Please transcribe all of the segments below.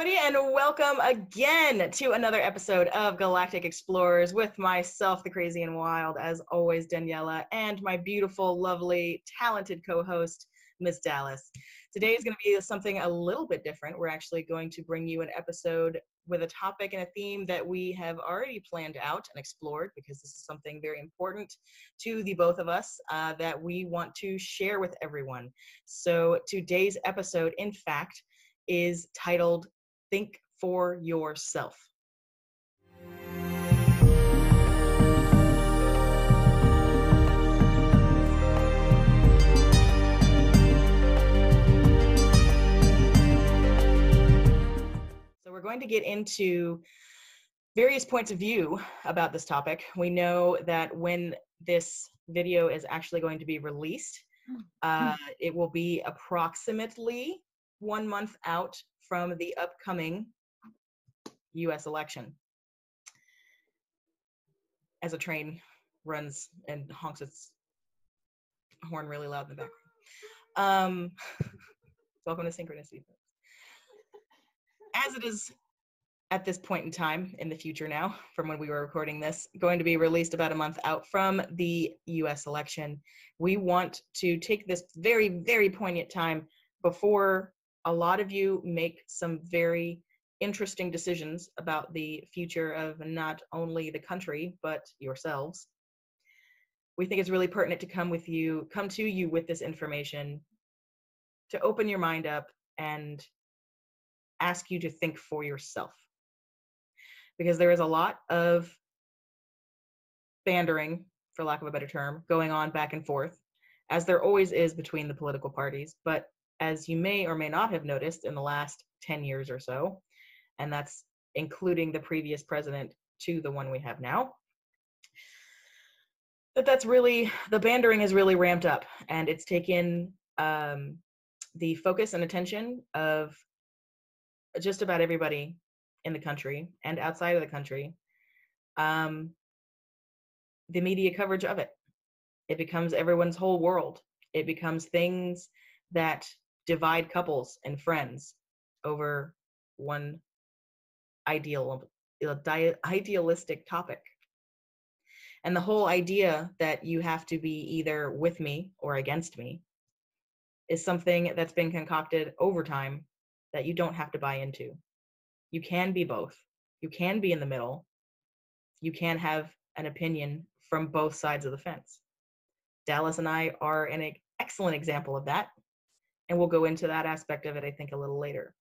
everybody, and welcome again to another episode of Galactic Explorers with myself, the crazy and wild, as always, Daniela, and my beautiful, lovely, talented co host, Miss Dallas. Today is going to be something a little bit different. We're actually going to bring you an episode with a topic and a theme that we have already planned out and explored because this is something very important to the both of us uh, that we want to share with everyone. So, today's episode, in fact, is titled Think for Yourself. So, we're going to get into various points of view about this topic. We know that when this video is actually going to be released, hmm. uh, it will be approximately one month out from the upcoming US election. As a train runs and honks its horn really loud in the background. Um, welcome to Synchronicity. As it is at this point in time in the future now, from when we were recording this, going to be released about a month out from the US election, we want to take this very, very poignant time before a lot of you make some very interesting decisions about the future of not only the country but yourselves. We think it's really pertinent to come with you come to you with this information to open your mind up and ask you to think for yourself. Because there is a lot of bandering for lack of a better term going on back and forth as there always is between the political parties but as you may or may not have noticed in the last 10 years or so, and that's including the previous president to the one we have now, that that's really, the bandering is really ramped up and it's taken um, the focus and attention of just about everybody in the country and outside of the country. Um, the media coverage of it. It becomes everyone's whole world. It becomes things that divide couples and friends over one ideal uh, idealistic topic. And the whole idea that you have to be either with me or against me is something that's been concocted over time that you don't have to buy into. You can be both. You can be in the middle. You can have an opinion from both sides of the fence. Dallas and i are an excellent example of that and we'll go into that aspect of it, I think, a little later.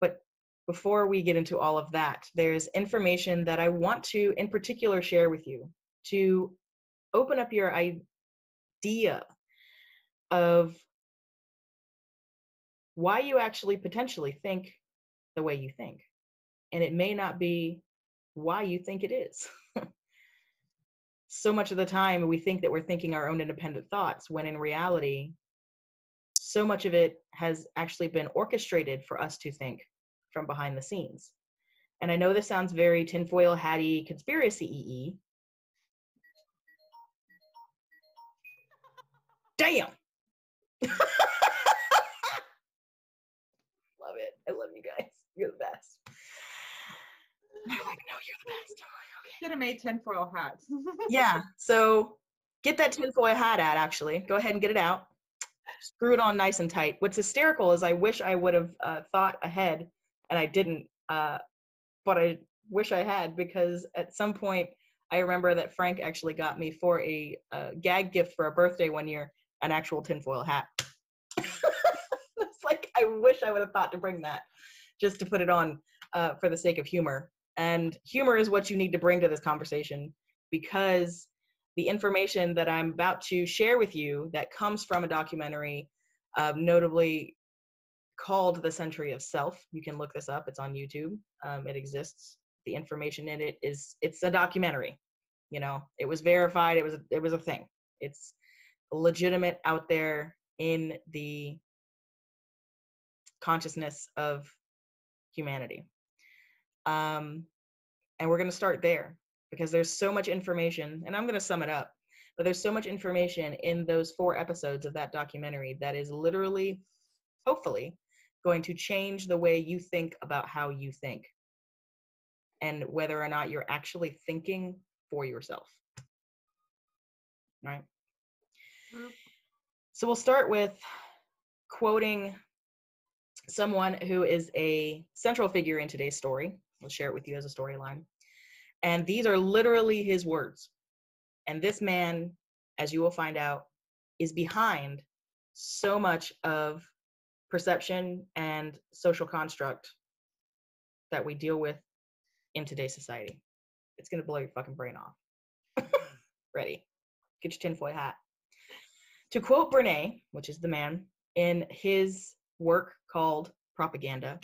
But before we get into all of that, there's information that I want to, in particular, share with you to open up your idea of why you actually potentially think the way you think. And it may not be why you think it is. so much of the time, we think that we're thinking our own independent thoughts, when in reality, so much of it has actually been orchestrated for us to think from behind the scenes. And I know this sounds very tinfoil hatty, conspiracy e. Damn. love it. I love you guys. You're the best. They're like, no, you're the best. Oh, okay. Should have made tinfoil hats. yeah. So get that tinfoil hat out, actually. Go ahead and get it out screw it on nice and tight. What's hysterical is I wish I would have uh, thought ahead, and I didn't. Uh, but I wish I had because at some point I remember that Frank actually got me for a, gag gift for a birthday one year an actual tinfoil hat. it's like I wish I would have thought to bring that just to put it on uh, for the sake of humor. And humor is what you need to bring to this conversation because the information that I'm about to share with you that comes from a documentary, uh, notably called The Century of Self. You can look this up. It's on YouTube. Um, it exists. The information in it is it's a documentary. You know, it was verified. It was it was a thing. It's legitimate out there in the consciousness of humanity. Um, and we're going to start there because there's so much information, and I'm going to sum it up, but there's so much information in those four episodes of that documentary that is literally, hopefully, going to change the way you think about how you think and whether or not you're actually thinking for yourself. Right? So we'll start with quoting someone who is a central figure in today's story. I'll share it with you as a storyline. And these are literally his words. And this man, as you will find out, is behind so much of perception and social construct that we deal with in today's society. It's to blow your fucking brain off. Ready? Get your tinfoil hat. To quote Bernays, which is the man, in his work called Propaganda,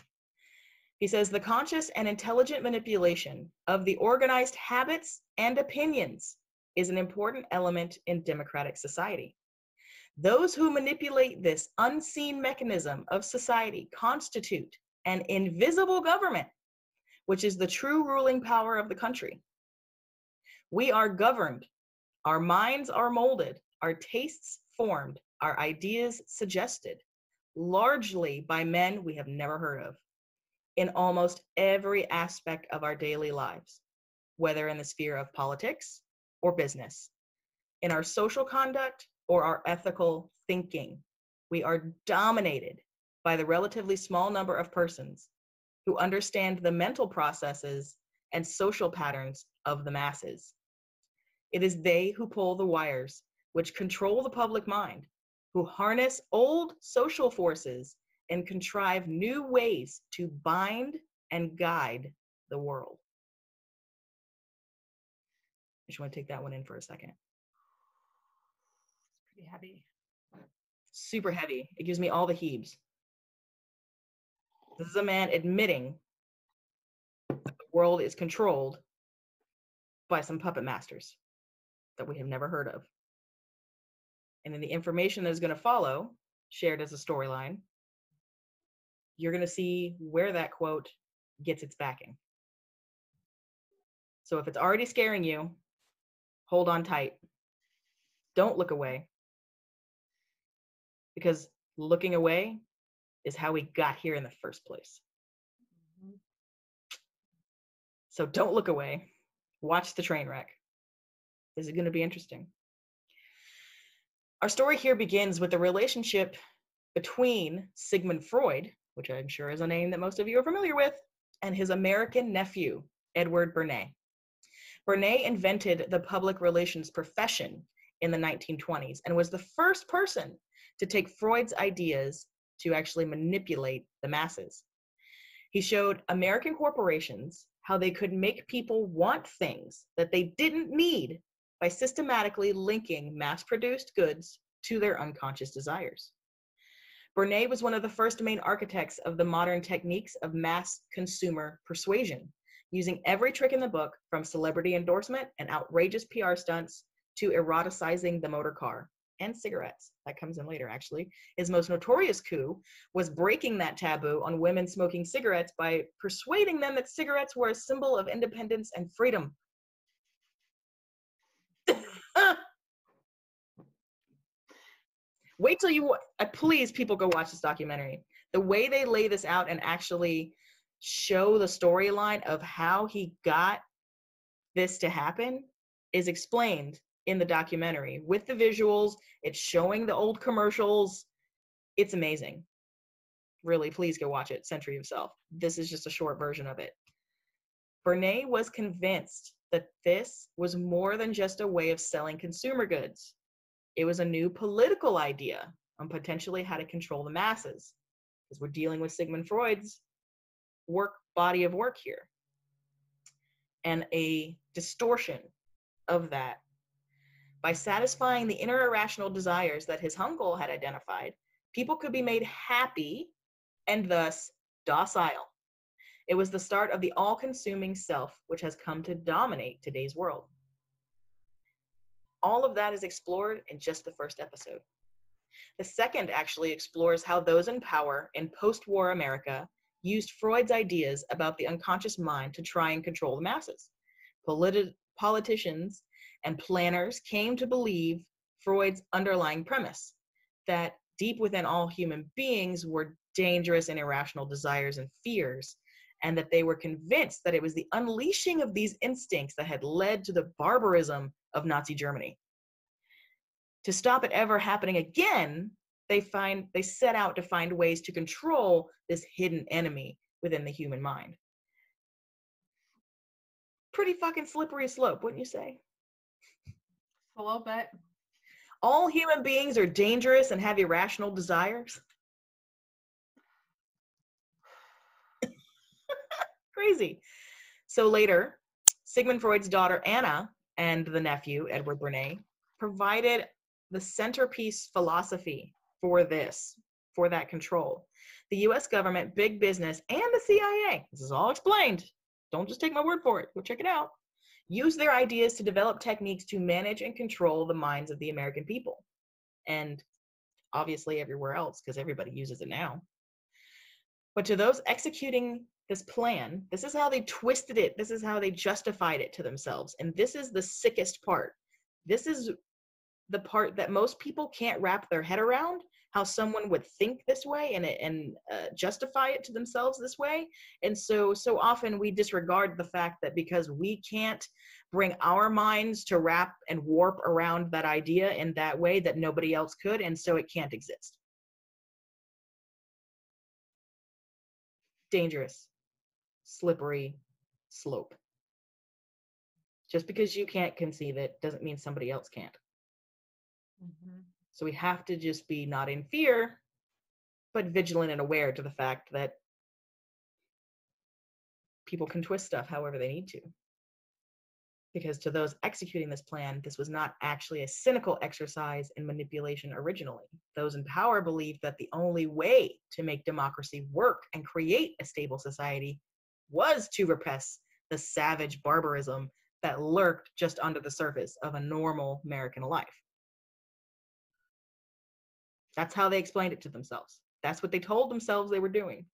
he says the conscious and intelligent manipulation of the organized habits and opinions is an important element in democratic society. Those who manipulate this unseen mechanism of society constitute an invisible government, which is the true ruling power of the country. We are governed, our minds are molded, our tastes formed, our ideas suggested, largely by men we have never heard of in almost every aspect of our daily lives, whether in the sphere of politics or business, in our social conduct or our ethical thinking. We are dominated by the relatively small number of persons who understand the mental processes and social patterns of the masses. It is they who pull the wires, which control the public mind, who harness old social forces and contrive new ways to bind and guide the world. I just want to take that one in for a second. It's pretty heavy. Super heavy. It gives me all the heaves. This is a man admitting that the world is controlled by some puppet masters that we have never heard of. And then the information that is going to follow, shared as a storyline, you're going to see where that quote gets its backing. So if it's already scaring you, hold on tight. Don't look away. Because looking away is how we got here in the first place. Mm-hmm. So don't look away. Watch the train wreck. This is going to be interesting. Our story here begins with the relationship between Sigmund Freud, which I'm sure is a name that most of you are familiar with, and his American nephew, Edward Bernays. Bernays invented the public relations profession in the 1920s and was the first person to take Freud's ideas to actually manipulate the masses. He showed American corporations how they could make people want things that they didn't need by systematically linking mass produced goods to their unconscious desires. Bernays was one of the first main architects of the modern techniques of mass consumer persuasion, using every trick in the book from celebrity endorsement and outrageous PR stunts to eroticizing the motor car and cigarettes. That comes in later, actually. His most notorious coup was breaking that taboo on women smoking cigarettes by persuading them that cigarettes were a symbol of independence and freedom. Wait till you, uh, please, people go watch this documentary. The way they lay this out and actually show the storyline of how he got this to happen is explained in the documentary with the visuals. It's showing the old commercials. It's amazing. Really, please go watch it. Century of Self. This is just a short version of it. Bernay was convinced that this was more than just a way of selling consumer goods. It was a new political idea on potentially how to control the masses, because we're dealing with Sigmund Freud's work body of work here. And a distortion of that by satisfying the inner irrational desires that his uncle had identified, people could be made happy and thus docile. It was the start of the all consuming self, which has come to dominate today's world all of that is explored in just the first episode. The second actually explores how those in power in post war America used Freud's ideas about the unconscious mind to try and control the masses. Polit- politicians and planners came to believe Freud's underlying premise that deep within all human beings were dangerous and irrational desires and fears, and that they were convinced that it was the unleashing of these instincts that had led to the barbarism of Nazi Germany. To stop it ever happening again, they find they set out to find ways to control this hidden enemy within the human mind. Pretty fucking slippery slope, wouldn't you say? A little bit. All human beings are dangerous and have irrational desires. Crazy. So later, Sigmund Freud's daughter Anna and the nephew, Edward Bernays, provided the centerpiece philosophy for this, for that control. The US government, big business, and the CIA, this is all explained. Don't just take my word for it, go check it out. Use their ideas to develop techniques to manage and control the minds of the American people. And obviously everywhere else, because everybody uses it now. But to those executing this plan, this is how they twisted it. This is how they justified it to themselves. And this is the sickest part. This is the part that most people can't wrap their head around how someone would think this way and and uh, justify it to themselves this way and so so often we disregard the fact that because we can't bring our minds to wrap and warp around that idea in that way that nobody else could and so it can't exist dangerous slippery slope just because you can't conceive it doesn't mean somebody else can't mm-hmm. So we have to just be not in fear, but vigilant and aware to the fact that people can twist stuff however they need to. Because to those executing this plan, this was not actually a cynical exercise in manipulation originally. Those in power believed that the only way to make democracy work and create a stable society was to repress the savage barbarism that lurked just under the surface of a normal American life. That's how they explained it to themselves. That's what they told themselves they were doing.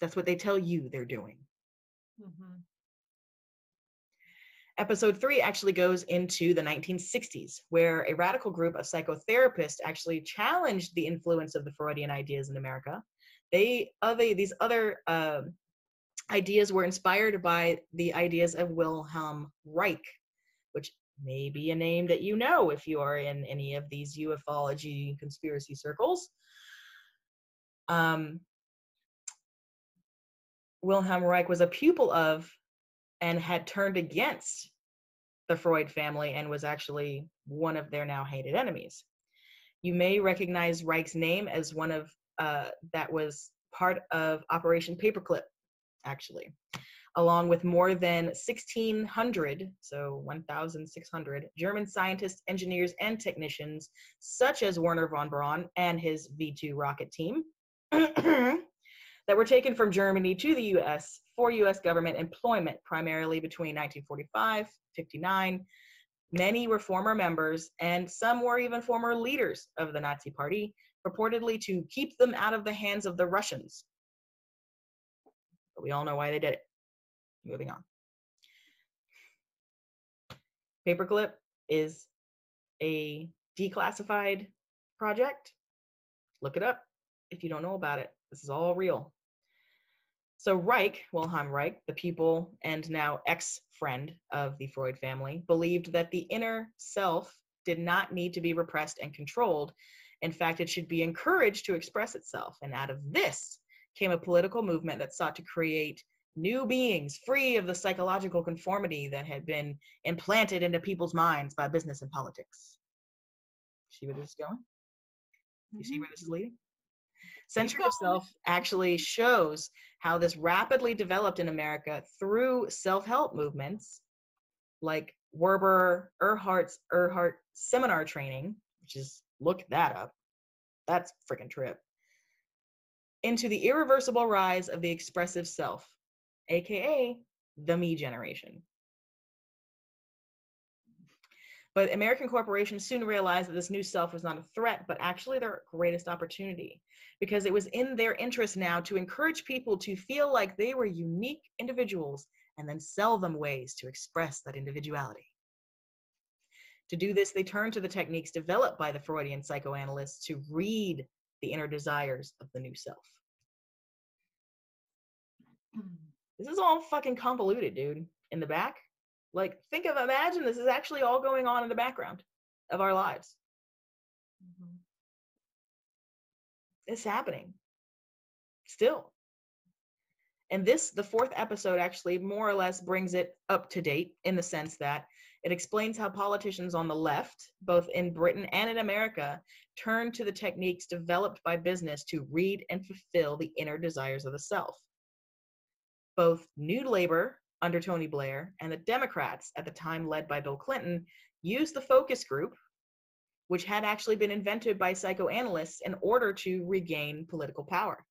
That's what they tell you they're doing. Mm-hmm. Episode three actually goes into the 1960s, where a radical group of psychotherapists actually challenged the influence of the Freudian ideas in America. They other these other uh, ideas were inspired by the ideas of Wilhelm Reich, which may be a name that you know if you are in any of these ufology conspiracy circles. Um, Wilhelm Reich was a pupil of and had turned against the Freud family and was actually one of their now hated enemies. You may recognize Reich's name as one of uh, that was part of Operation Paperclip, actually along with more than 1,600, so 1,600 German scientists, engineers, and technicians, such as Wernher von Braun and his V 2 rocket team, that were taken from Germany to the US for US government employment, primarily between 1945 59. Many were former members, and some were even former leaders of the Nazi Party, purportedly to keep them out of the hands of the Russians. But we all know why they did it. Moving on. Paperclip is a declassified project. Look it up if you don't know about it. This is all real. So Reich, Wilhelm Reich, the pupil and now ex-friend of the Freud family, believed that the inner self did not need to be repressed and controlled. In fact, it should be encouraged to express itself. And out of this came a political movement that sought to create new beings free of the psychological conformity that had been implanted into people's minds by business and politics. See where this is going? You see where this is mm-hmm. leading? Century of Self actually shows how this rapidly developed in America through self-help movements like Werner Erhard's Erhard seminar training, which is look that up. That's freaking trip. Into the irreversible rise of the expressive self, aka the me generation. But American corporations soon realized that this new self was not a threat, but actually their greatest opportunity, because it was in their interest now to encourage people to feel like they were unique individuals and then sell them ways to express that individuality. To do this, they turn to the techniques developed by the Freudian psychoanalysts to read the inner desires of the new self. This is all fucking convoluted, dude, in the back. Like, think of, imagine this is actually all going on in the background of our lives. Mm-hmm. It's happening still. And this, the fourth episode, actually more or less brings it up to date in the sense that it explains how politicians on the left, both in Britain and in America, turn to the techniques developed by business to read and fulfill the inner desires of the self. Both New Labor under Tony Blair and the Democrats at the time led by Bill Clinton used the focus group, which had actually been invented by psychoanalysts in order to regain political power.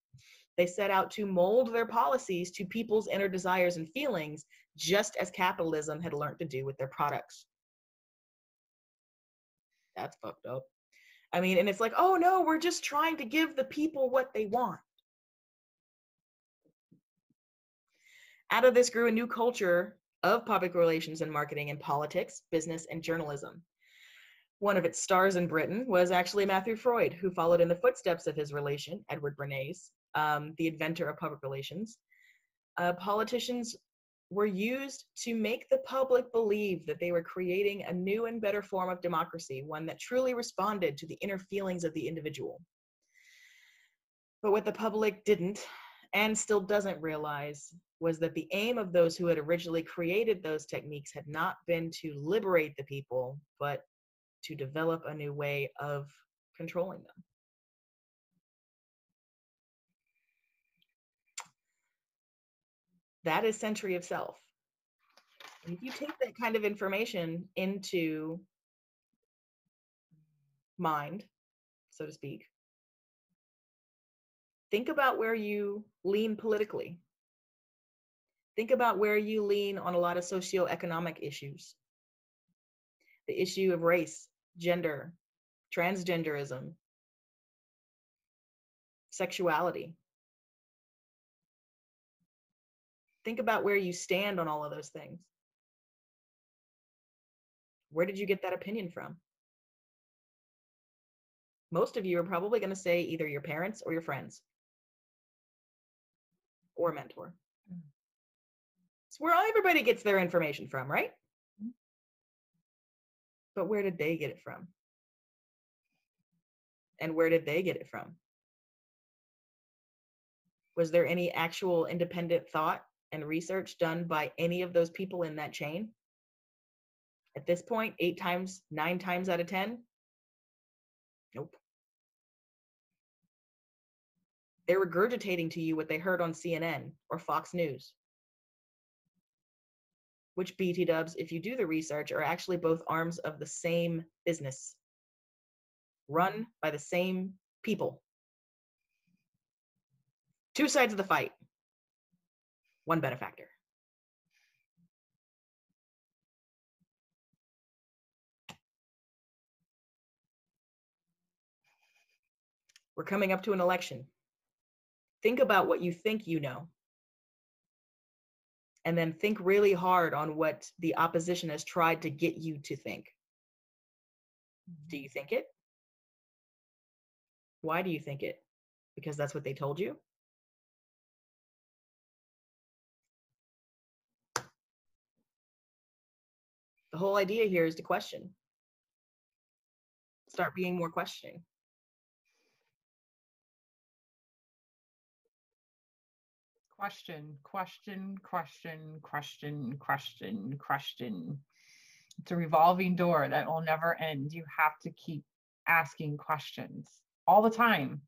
They set out to mold their policies to people's inner desires and feelings, just as capitalism had learned to do with their products. That's fucked up. I mean, and it's like, oh no, we're just trying to give the people what they want. Out of this grew a new culture of public relations and marketing in politics, business, and journalism. One of its stars in Britain was actually Matthew Freud, who followed in the footsteps of his relation, Edward Bernays, um, the inventor of public relations. Uh, politicians were used to make the public believe that they were creating a new and better form of democracy, one that truly responded to the inner feelings of the individual. But what the public didn't and still doesn't realize was that the aim of those who had originally created those techniques had not been to liberate the people, but to develop a new way of controlling them. That is century of self. And if you take that kind of information into mind, so to speak, think about where you lean politically. Think about where you lean on a lot of socioeconomic issues. The issue of race, gender, transgenderism, sexuality. Think about where you stand on all of those things. Where did you get that opinion from? Most of you are probably going to say either your parents or your friends or mentor. Mm. It's where everybody gets their information from, right? Mm-hmm. But where did they get it from? And where did they get it from? Was there any actual independent thought and research done by any of those people in that chain? At this point, eight times, nine times out of 10, nope. They're regurgitating to you what they heard on CNN or Fox News. Which BT dubs, if you do the research, are actually both arms of the same business, run by the same people. Two sides of the fight one benefactor. We're coming up to an election. Think about what you think you know. And then think really hard on what the opposition has tried to get you to think. Do you think it? Why do you think it? Because that's what they told you? The whole idea here is to question. Start being more questioning. Question, question, question, question, question, question. It's a revolving door that will never end. You have to keep asking questions all the time.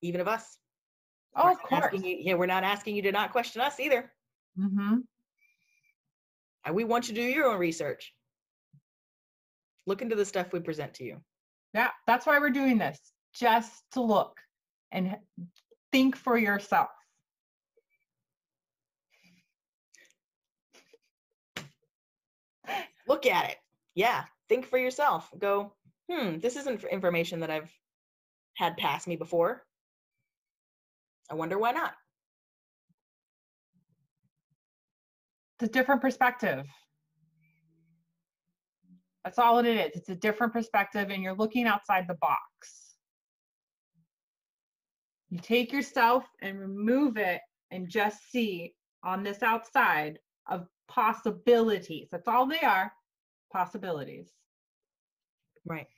Even of us. Oh, of course. You, yeah, we're not asking you to not question us either. Mm-hmm. And we want you to do your own research. Look into the stuff we present to you. Yeah, that's why we're doing this, just to look and think for yourself. Look at it. Yeah, think for yourself. Go, hmm, this isn't information that I've had pass me before. I wonder why not. It's a different perspective. That's all it is. It's a different perspective, and you're looking outside the box. You take yourself and remove it and just see on this outside of possibilities. That's all they are possibilities. Right.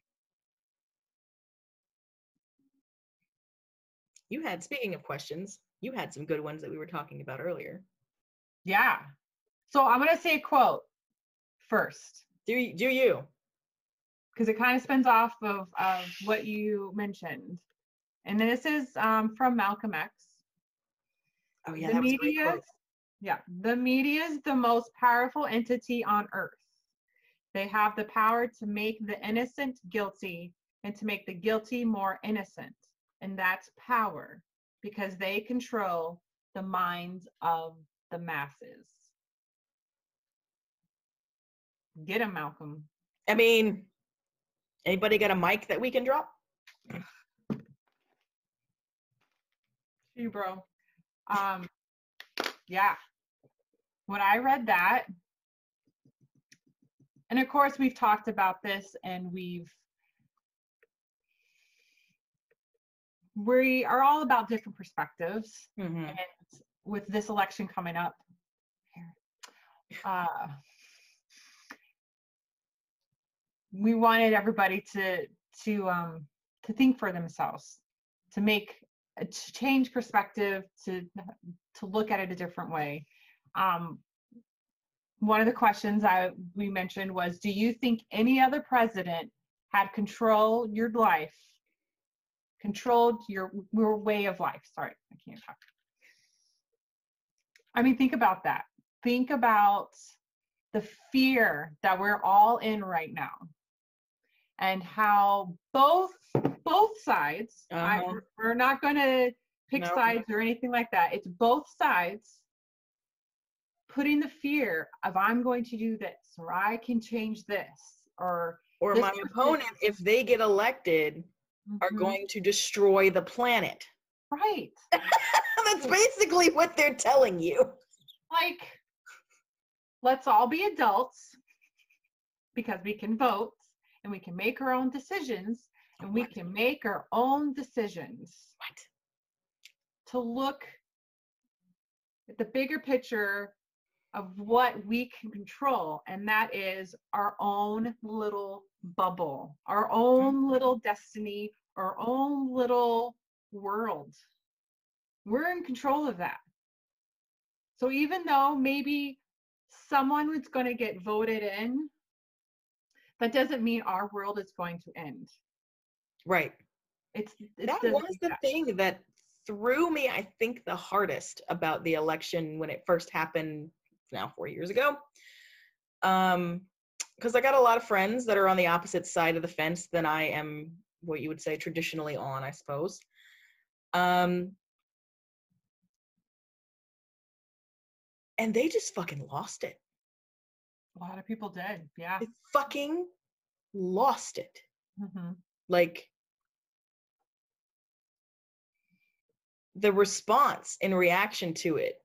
You had, speaking of questions, you had some good ones that we were talking about earlier. Yeah. So I'm to say a quote first. Do you, do you? Because it kind of spins off of, of what you mentioned. And this is um, from Malcolm X. Oh yeah, the that was a great media, yeah, the media is the most powerful entity on earth. They have the power to make the innocent guilty and to make the guilty more innocent. And that's power because they control the minds of the masses. Get him, Malcolm. I mean, anybody got a mic that we can drop? you, bro. Um, yeah. When I read that, and of course we've talked about this and we've we are all about different perspectives Mm-hmm. and with this election coming up uh, we wanted everybody to to um to think for themselves to make uh, to change perspective to to look at it a different way. Um one of the questions i we mentioned was do you think any other president had control your life controlled your your way of life? Sorry i can't talk. I mean think about that. Think about the fear that we're all in right now and how both both sides I, Uh-huh. we're not going to pick No. sides or anything like that it's both sides putting the fear of i'm going to do this or i can change this or Or This my opponent, if they get elected, are Mhm. going to destroy the planet. right That's basically what they're telling you. like let's all be adults because we can vote and we can make our own decisions and we can make our own decisions. What? to look at the bigger picture of what we can control and that is our own little bubble our own mm-hmm. little destiny our own little world. We're in control of that. So even though maybe someone was going to get voted in that doesn't mean our world is going to end Right. it's it that was the that. thing that threw me, I think, the hardest about the election when it first happened now four years ago. Um, because I got a lot of friends that are on the opposite side of the fence than I am what you would say traditionally on, I suppose. Um and they just fucking lost it. A lot of people did yeah They fucking lost it. hmm like the response in reaction to it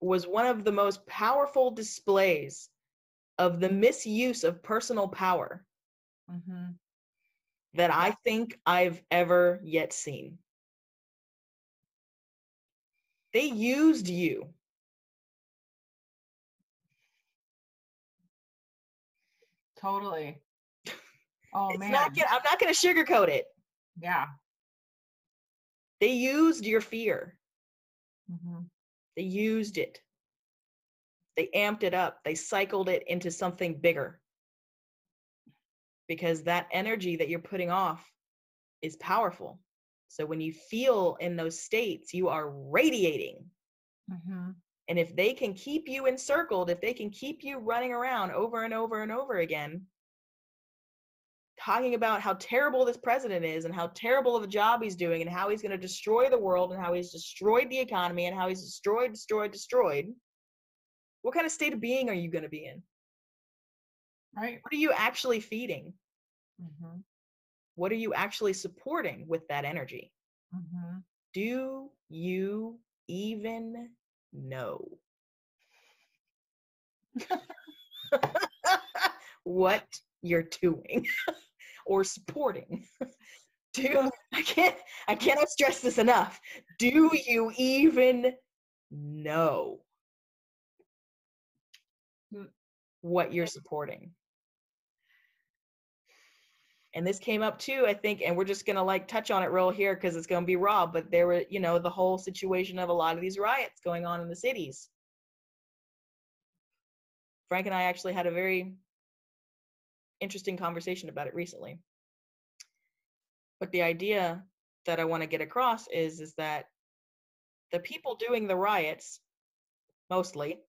was one of the most powerful displays of the misuse of personal power hmm that I think I've ever yet seen. They used you. Totally. Oh it's man. not gonna, I'm not going to sugarcoat it. yeah. They used your fear. hmm They used it. They amped it up. They cycled it into something bigger. Because that energy that you're putting off is powerful. So when you feel in those states, you are radiating. hmm And if they can keep you encircled, if they can keep you running around over and over and over again, talking about how terrible this president is and how terrible of a job he's doing and how he's going to destroy the world and how he's destroyed the economy and how he's destroyed, destroyed, destroyed, what kind of state of being are you going to be in? Right. What are you actually feeding? hmm What are you actually supporting with that energy? hmm Do you even know? what you're doing or supporting. Do I can't I cannot stress this enough. Do you even know Mm. what you're supporting? And this came up too, I think, and we're just gonna like touch on it real here because it's gonna be raw. But there were, you know, the whole situation of a lot of these riots going on in the cities. Frank and I actually had a very interesting conversation about it recently. But the idea that I want to get across is is that the people doing the riots mostly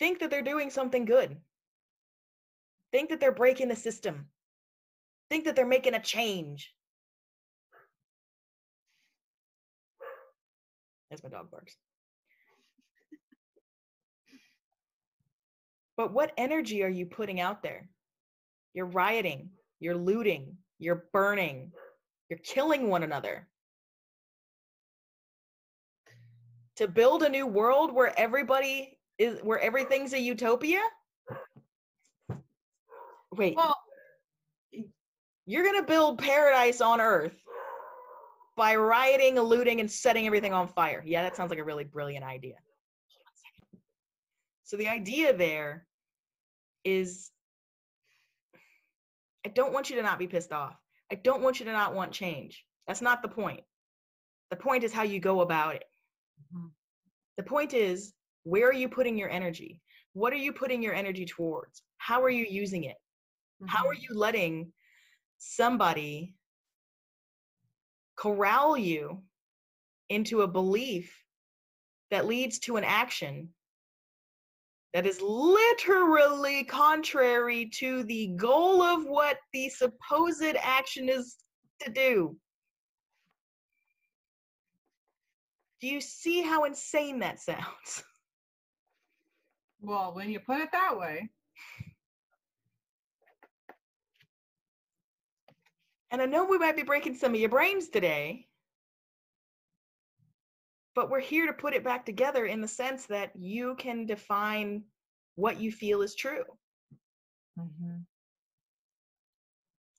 think that they're doing something good. Think that they're breaking the system. Think that they're making a change. As my dog barks. But what energy are you putting out there? You're rioting, you're looting, you're burning, you're killing one another. To build a new world where everybody is, where everything's a utopia? Wait, Well, you're going to build paradise on earth by rioting, looting, and setting everything on fire. Yeah, that sounds like a really brilliant idea. So the idea there is I don't want you to not be pissed off. I don't want you to not want change. That's not the point. The point is how you go about it. Mhm. The point is where are you putting your energy? What are you putting your energy towards? How are you using it? How are mhm. you letting somebody corral you into a belief that leads to an action that is literally contrary to the goal of what the supposed action is to do? Do you see how insane that sounds? Well, when you put it that way, And I know we might be breaking some of your brains today, but we're here to put it back together in the sense that you can define what you feel is true. mhm,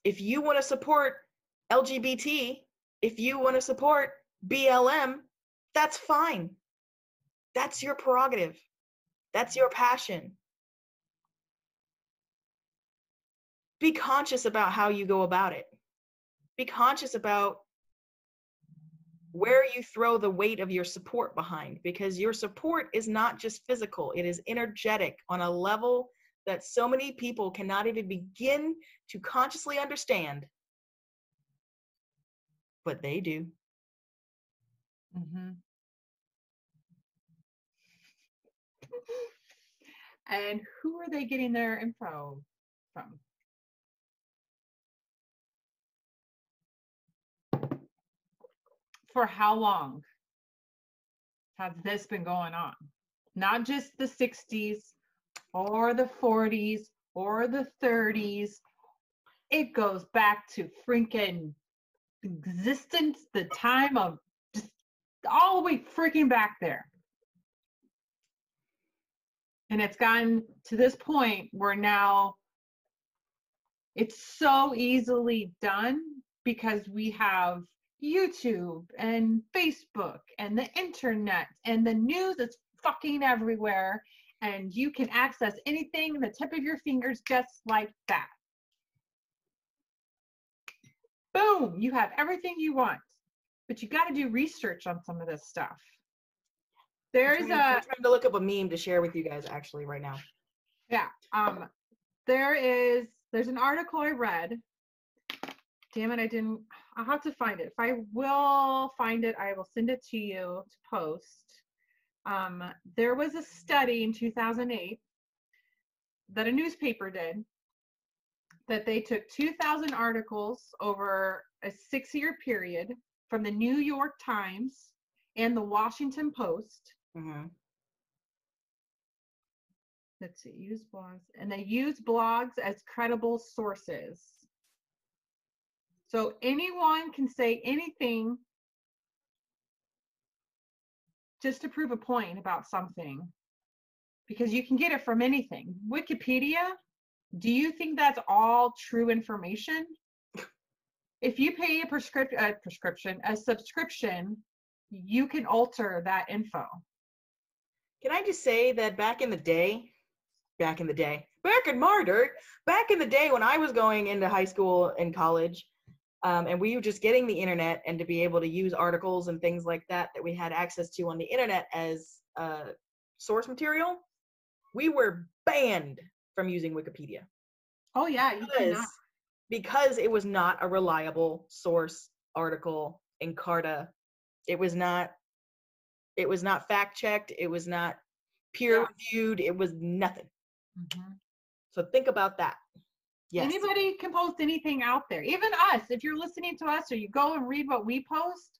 If you want to support LGBT, if you want to support BLM, that's fine. That's your prerogative. That's your passion. Be conscious about how you go about it. Be conscious about where you throw the weight of your support behind because your support is not just physical, it is energetic on a level that so many people cannot even begin to consciously understand. But they do. mhm. And who are they getting their info from? For how long has this been going on? Not just the 60s or the 40s or the 30s. It goes back to freaking existence, the time of just all the way freaking back there. And it's gotten to this point where now it's so easily done because we have YouTube and Facebook and the internet and the news is fucking everywhere and you can access anything in the tip of your fingers just like that. Boom, you have everything you want. But you got to do research on some of this stuff. There's I'm a trying, I'm trying to look up a meme to share with you guys actually right now. Yeah. Um there is there's an article I read. Damn it, I didn't I'll have to find it. If I will find it, I will send it to you to post. Um there was a study in 2008 that a newspaper did that they took 2000 articles over a 6-year period from the New York Times and the Washington Post Mhm. let's see, use blogs, and they use blogs as credible sources. So anyone can say anything just to prove a point about something. because you can get it from anything. Wikipedia, do you think that's all true information? If you pay a prescription, a prescription, a subscription, you can alter that info. Can I just say that back in the day, back in the day, back in my dirt, back in the day when I was going into high school and college, um, and we were just getting the internet and to be able to use articles and things like that that we had access to on the internet as uh, source material, we were banned from using Wikipedia Oh yeah, you because, cannot. because it was not a reliable source article Encarta. It was not it was not fact checked, it was not peer Yeah. reviewed, it was nothing. Mhm. So think about that. Yes. Anybody can post anything out there. Even us, if you're listening to us or you go and read what we post,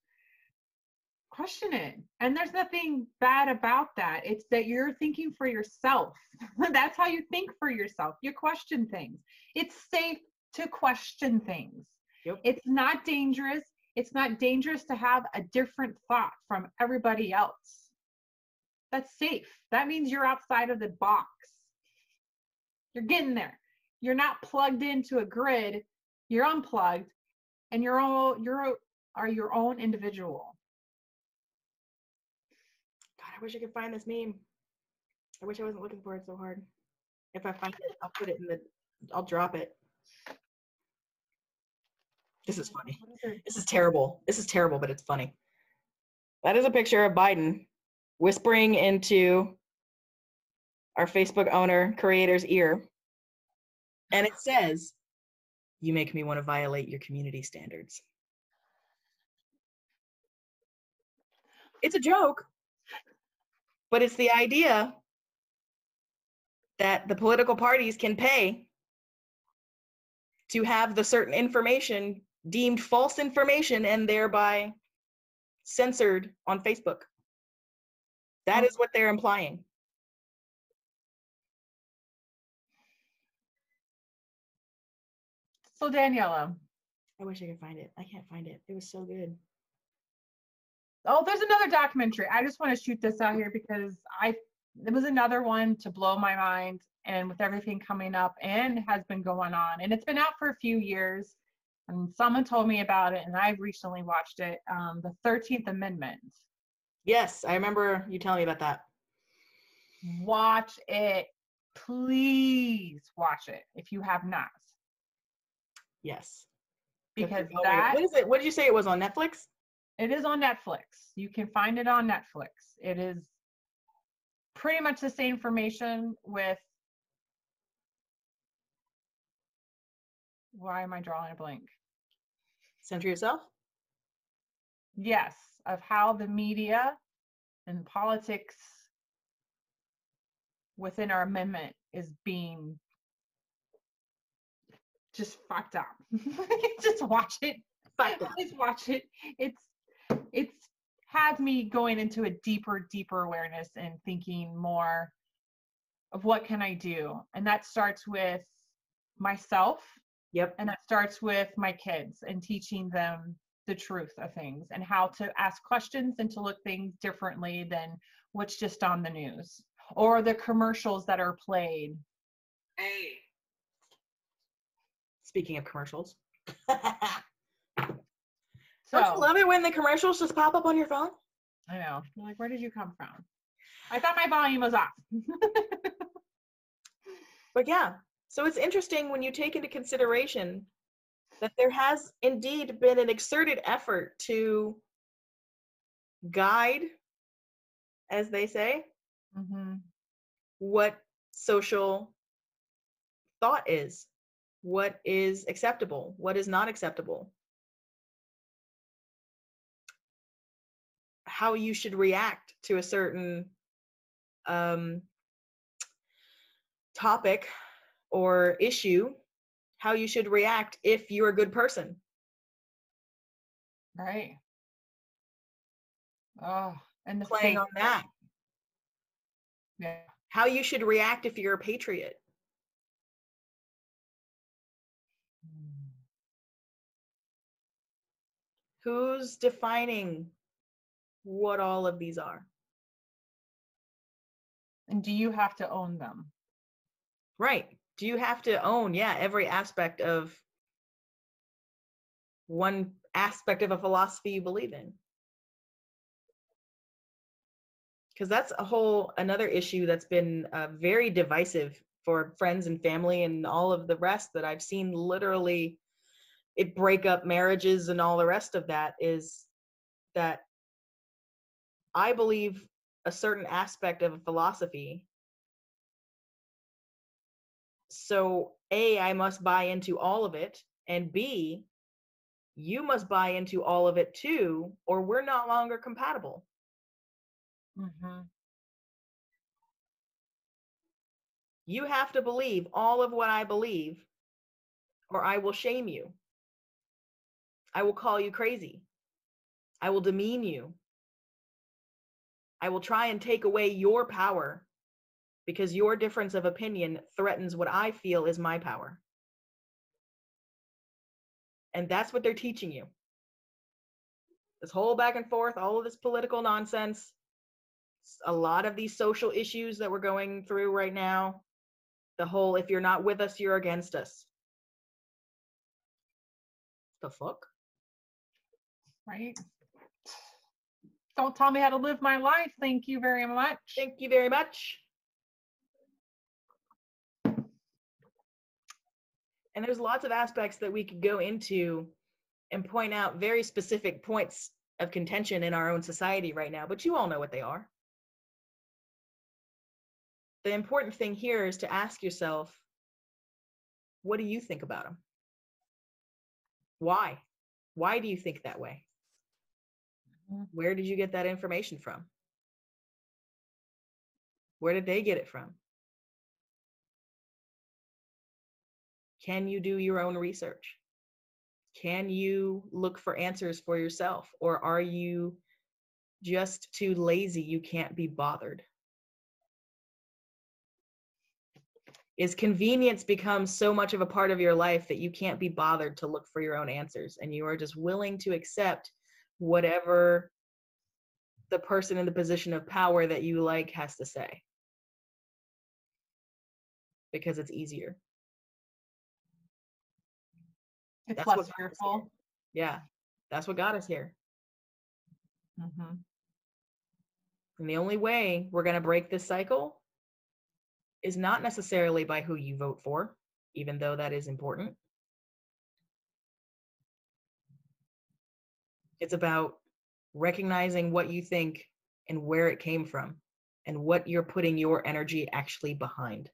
question it. And there's nothing bad about that. It's that you're thinking for yourself. That's how you think for yourself. You question things. It's safe to question things. Yep. It's not dangerous. It's not dangerous to have a different thought from everybody else. That's safe. That means you're outside of the box. You're getting there. You're not plugged into a grid. You're unplugged, and you're all you're are your own individual. God, I wish I could find this meme. I wish I wasn't looking for it so hard. If I find it, I'll put it in the I'll drop it. This is funny. What is it? This is terrible. This is terrible, but it's funny. That is a picture of Biden whispering into our Facebook owner creator's ear. And it says, You make me want to violate your community standards. It's a joke, but it's the idea that the political parties can pay to have the certain information deemed false information and thereby censored on Facebook. That hmm. is what they're implying. So Daniela, I wish I could find it. I can't find it. It was so good. oh, there's another documentary. I just want to shoot this out here because I it was another one to blow my mind, and with everything coming up and has been going on, and it's been out for a few years. And someone told me about it, and I recently watched it. Um, the Thirteenth Amendment. Yes, I remember you telling me about that. Watch it, please watch it if you have not, Yes. because Oh, that what is it? What did you say it was on Netflix? It is on Netflix. You can find it on Netflix. It is pretty much the same information with. Why am I drawing a blank? Century of Self? Yes, of how the media and politics within our amendment is being just fucked up. just watch it. Just watch it. It's it's had me going into a deeper, deeper awareness and thinking more of what can I do, and that starts with myself, Yep. and that starts with my kids and teaching them the truth of things and how to ask questions and to look things differently than what's just on the news or the commercials that are played. Hey. Speaking of commercials. So Don't you love it when the commercials just pop up on your phone? I know. I'm like, where did you come from? I thought my volume was off. But yeah, so it's interesting when you take into consideration that there has indeed been an exerted effort to guide, as they say, hmm what social thought is, what is acceptable, what is not acceptable, how you should react to a certain um, topic or issue, how you should react if you're a good person. Right. Oh, and the Playing on that, Yeah. how you should react if you're a patriot. Who's defining what all of these are? And do you have to own them? Right. Do you have to own, yeah, every aspect of one aspect of a philosophy you believe in? Because that's a whole another issue that's been uh, very divisive for friends and family and all of the rest that I've seen literally it break up marriages and all the rest of that is that I believe a certain aspect of a philosophy. So, A, I must buy into all of it. And B, you must buy into all of it too, or we're no longer compatible. Mm-hmm. You have to believe all of what I believe, or I will shame you. I will call you crazy. I will demean you. I will try and take away your power because your difference of opinion threatens what I feel is my power. And that's what they're teaching you. This whole back and forth, all of this political nonsense, a lot of these social issues that we're going through right now, the whole if you're not with us, you're against us. The fuck? Right? Don't tell me how to live my life. Thank you very much. Thank you very much. And there's lots of aspects that we could go into and point out very specific points of contention in our own society right now, but you all know what they are. The important thing here is to ask yourself, what do you think about them? Why? Why do you think that way? Where did you get that information from? Where did they get it from? Can you do your own research? Can you look for answers for yourself? Or are you just too lazy? You can't be bothered. Is convenience become so much of a part of your life that you can't be bothered to look for your own answers and you are just willing to accept whatever the person in the position of power that you like has to say. Because it's easier. It's That's less what got us fearful. yeah. That's what got us here. Mm-hmm. and the only way we're going to break this cycle is not necessarily by who you vote for even though that is important it's about recognizing what you think and where it came from and what you're putting your energy actually behind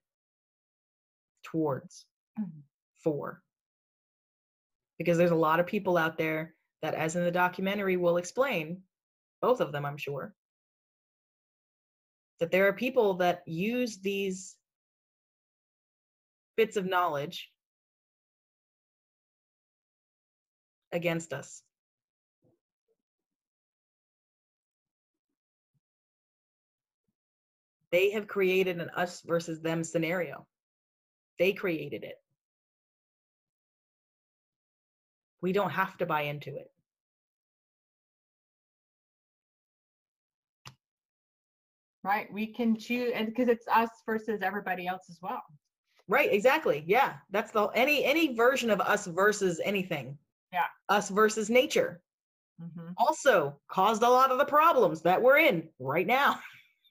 towards Mhm. for because there's a lot of people out there that as in the documentary will explain both of them i'm sure that there are people that use these bits of knowledge against us they have created an us versus them scenario. They created it. We don't have to buy into it. Right. We can choose and because it's us versus everybody else as well. Right, exactly. Yeah. That's the any any version of us versus anything. Yeah. Us versus nature Mm-hmm. also caused a lot of the problems that we're in right now.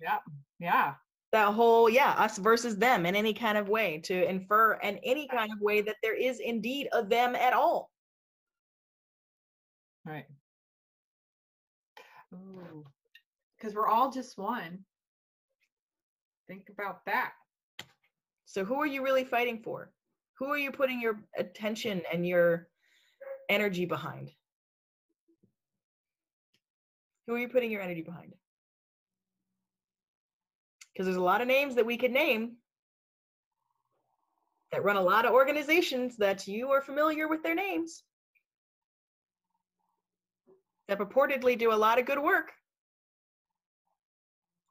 Yeah. That whole, yeah, us versus them in any kind of way to infer in any kind of way that there is indeed a them at all. Right. Ooh. Because we're all just one. Think about that. So who are you really fighting for? Who are you putting your attention and your energy behind? Who are you putting your energy behind? Because there's a lot of names that we could name that run a lot of organizations that you are familiar with their names that purportedly do a lot of good work.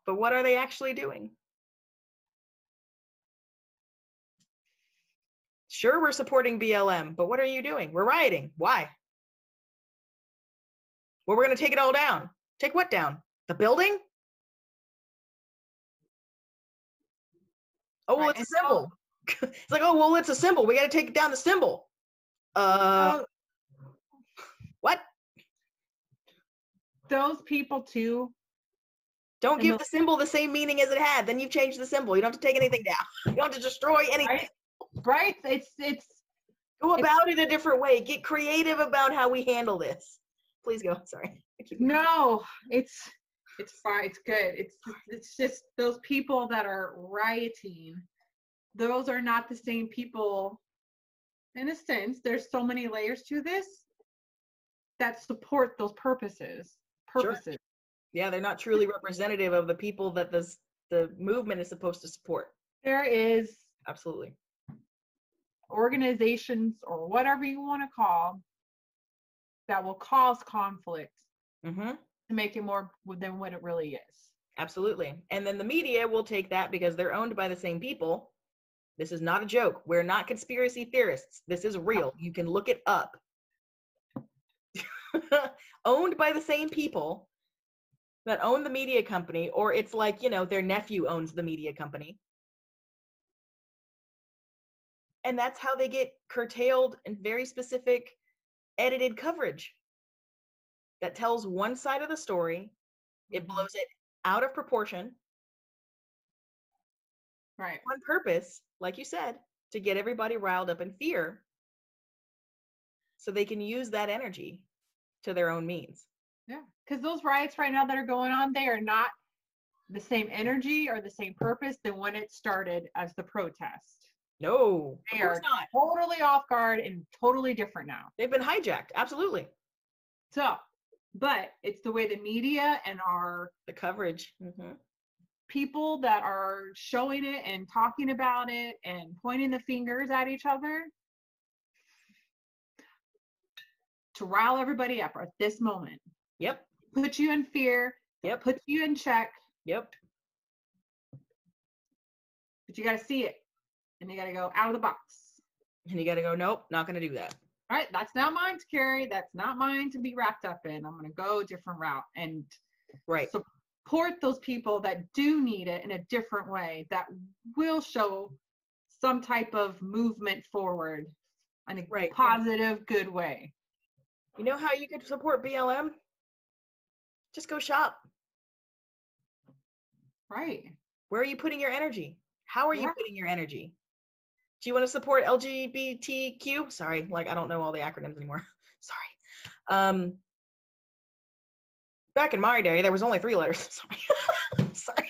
But what are they actually doing? Sure, we're supporting BLM, but what are you doing? We're rioting. Why? Well, we're going to take it all down. Take what down? The building? Oh, well, Right, it's a and so- symbol. it's like, oh, well, it's a symbol. We got to take down the symbol. Uh, what? those people too. Don't give the- symbol the same meaning as it had. Then you've changed the symbol. You don't have to take anything down. You don't have to destroy anything. Right? Right? It's it's Go It's- about it a different way. Get creative about how we handle this. Please go. Sorry. No, it's it's fine. It's good. It's it's just those people that are rioting. Those are not the same people. In a sense, there's so many layers to this that support those purposes. Sure. Purposes. Yeah, they're not truly representative of the people that this the movement is supposed to support. There is Absolutely. organizations or whatever you want to call that will cause conflict hmm to make it more than what it really is. Absolutely. And then the media will take that because they're owned by the same people. This is not a joke. We're not conspiracy theorists. This is real. You can look it up. owned by the same people that own the media company, or it's like, you know, their nephew owns the media company. And that's how they get curtailed and very specific edited coverage that tells one side of the story it Mhm. blows it out of proportion Right. on purpose, like you said, to get everybody riled up in fear so they can use that energy to their own means. Yeah. Because those riots right now that are going on, they are not the same energy or the same purpose than when it started as the protest. No, They are not. totally off guard and totally different now. They've been hijacked. Absolutely. So, but it's the way the media and our The coverage. hmm people that are showing it and talking about it and pointing the fingers at each other to rile everybody up at this moment, Yep. put you in fear, Yep. put you in check, Yep. but you got to see it and you got to go out of the box. And you got to go, nope, not going to do that. All right, that's not mine to carry. That's not mine to be wrapped up in. I'm going to go a different route and Right. support those people that do need it in a different way that will show some type of movement forward in a Right. positive, good way. You know how you could support BLM? Just go shop. Right. Where are you putting your energy? How are you putting your energy? Do you want to support LGBTQ? Sorry, like I don't know all the acronyms anymore. Sorry. Um, back in my day, there was only three letters. Sorry. sorry.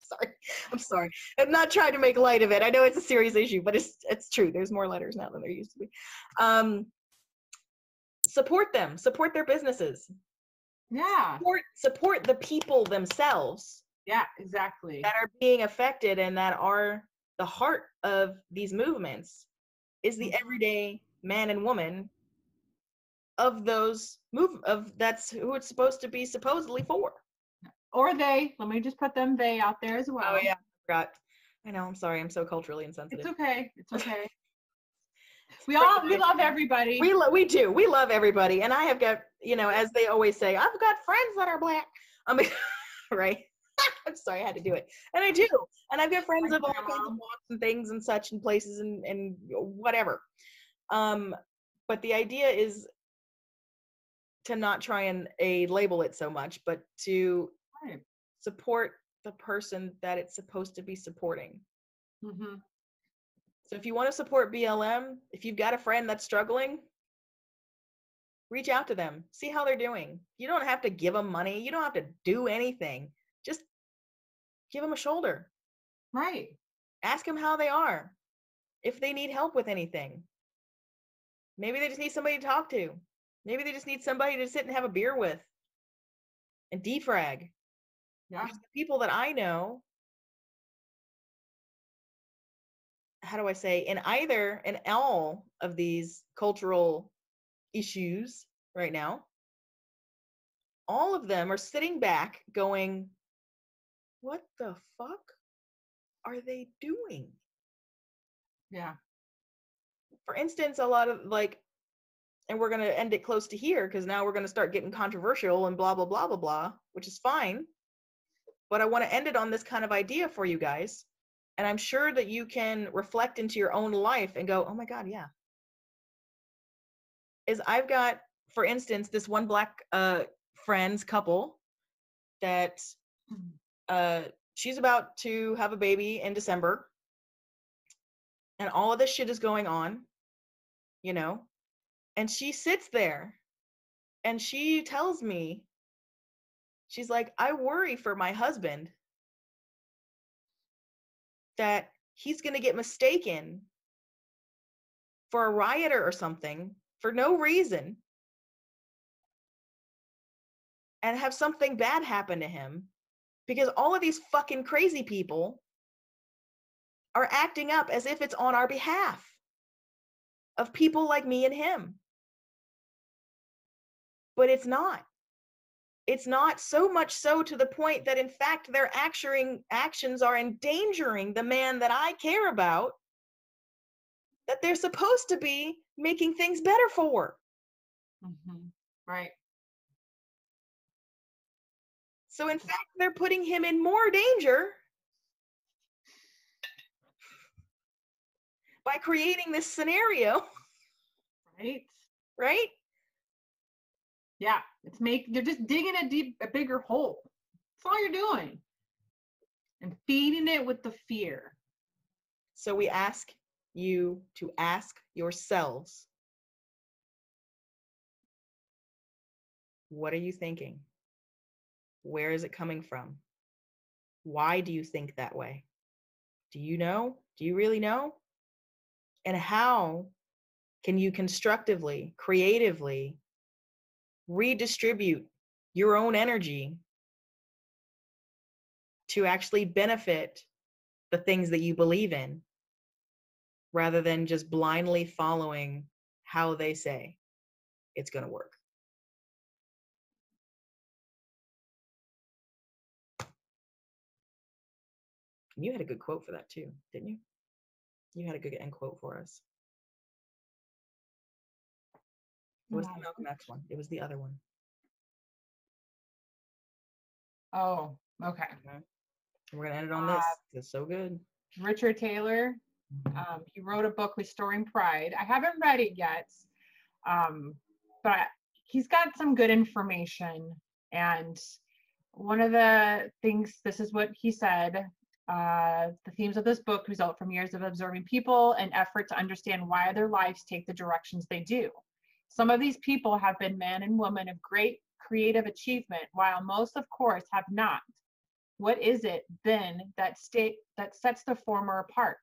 sorry. I'm sorry. I'm not trying to make light of it. I know it's a serious issue, but it's it's true. There's more letters now than there used to be. Um, support them. Support their businesses. Yeah. Support support the people themselves Yeah, exactly. that are being affected and that are the heart of these movements is the Mhm. everyday man and woman of those move of that's who it's supposed to be supposedly for. Or they. Let me just put them they out there as well. Oh yeah, I forgot. I know. I'm sorry. I'm so culturally insensitive. It's okay. It's okay. we all we love everybody. we lo- we do. We love everybody, and I have got you know, as they always say, I've got friends that are black. I mean, right? I'm sorry, I had to do it, and I do. And I've got friends of all kinds of walks and things and such and places and and whatever. Um, but the idea is to not try and a label it so much, but to Right. support the person that it's supposed to be supporting. hmm So if you want to support BLM, if you've got a friend that's struggling, reach out to them, see how they're doing. You don't have to give them money, you don't have to do anything. Give them a shoulder. Right. Ask them how they are. If they need help with anything. Maybe they just need somebody to talk to. Maybe they just need somebody to sit and have a beer with and defrag. Yeah. The people that I know, how do I say, in either and all of these cultural issues right now, all of them are sitting back going, What the fuck are they doing? Yeah. For instance, a lot of like, and we're going to end it close to here because now we're going to start getting controversial and blah, blah, blah, blah, blah, which is fine. But I want to end it on this kind of idea for you guys. and I'm sure that you can reflect into your own life and go, oh my God, yeah. Is I've got, for instance, this one black uh, friends couple that uh, she's about to have a baby in December, and all of this shit is going on, you know, and she sits there and she tells me, she's like, I worry for my husband. That he's going to get mistaken for a rioter or something for no reason. And have something bad happen to him because all of these fucking crazy people are acting up as if it's on our behalf of people like me and him. But it's not. It's not so much so to the point that, in fact, their actions are endangering the man that I care about, that they're supposed to be making things better for. Mm-hmm. Right. So, in fact, they're putting him in more danger by creating this scenario. Right. Right? Yeah, it's make you're just digging a deep a bigger hole. That's all you're doing. And feeding it with the fear. So we ask you to ask yourselves what are you thinking? Where is it coming from? Why do you think that way? Do you know? Do you really know? And how can you constructively, creatively redistribute your own energy to actually benefit the things that you believe in rather than just blindly following how they say it's going to work. You had a good quote for that too, didn't you? You had a good end quote for us. It was the Malcolm X one. It was the other one. Oh, okay. Okay. We're gonna end it on this. Uh, It's so good. Richard Taylor. Um, he wrote a book, Restoring Pride. I haven't read it yet, um, but he's got some good information. And one of the things, this is what he said uh, the themes of this book result from years of observing people and effort to understand why their lives take the directions they do. Some of these people have been men and women of great creative achievement, while most, of course, have not. What is it then that state that sets the former apart?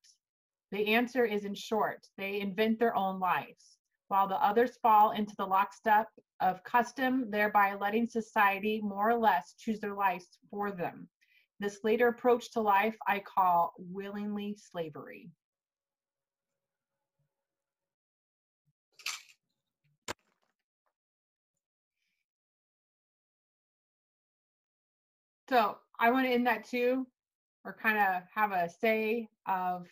The answer is in short, they invent their own lives, while the others fall into the lockstep of custom, thereby letting society more or less choose their lives for them. This later approach to life I call willingly slavery. So I want to end that too, or kind of have a say of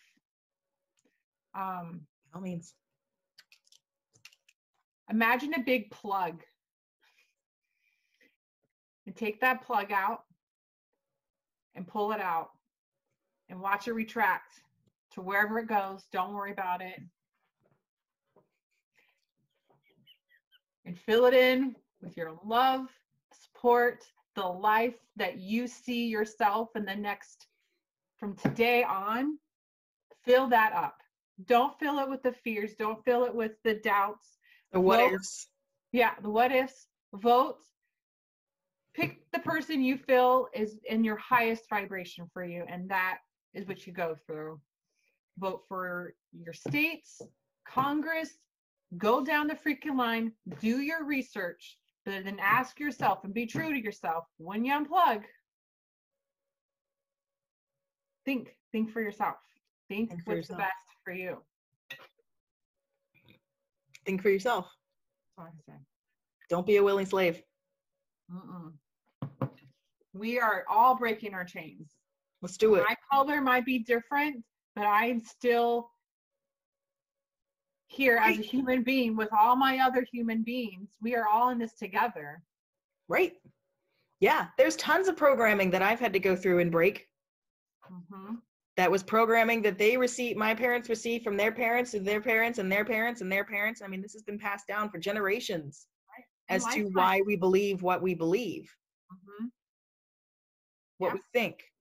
um, By all means. imagine a big plug and take that plug out and pull it out and watch it retract to wherever it goes. Don't worry about it. And fill it in with your love, support, the life that you see yourself in the next from today on. Fill that up. Don't fill it with the fears. Don't fill it with the doubts. The what Vote. ifs. Yeah, the what ifs. Vote. The person you feel is in your highest vibration for you, and that is what you go through. Vote for your states, Congress, go down the freaking line, do your research, but then ask yourself and be true to yourself when you unplug. Think, think for yourself. Think, Think what's the yourself. best for you. Think for yourself. That's all I say. Don't be a willing slave. Mm-mm. We are all breaking our chains. Let's do it. My color might be different, but I'm still here as a human being with all my other human beings. We are all in this together. Right. Yeah. There's tons of programming that I've had to go through and break. hmm that was programming that they received my parents received from their parents and their parents and their parents and their parents i mean this has been passed down for generations Right. as to why we believe what we believe Mhm. What Yeah. we think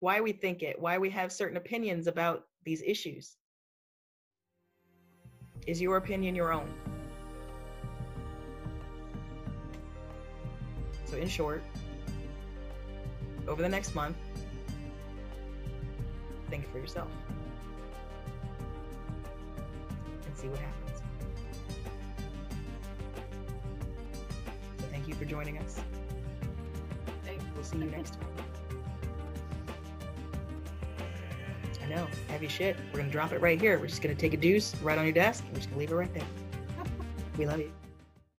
why we think it why we have certain opinions about these issues. Is your opinion your own? So in short over the next month think for yourself and see what happens. So thank you for joining us see you next time I know, heavy shit. We're gonna drop it right here. We're just gonna take a deuce right on your desk. We're just gonna leave it right there. We love you.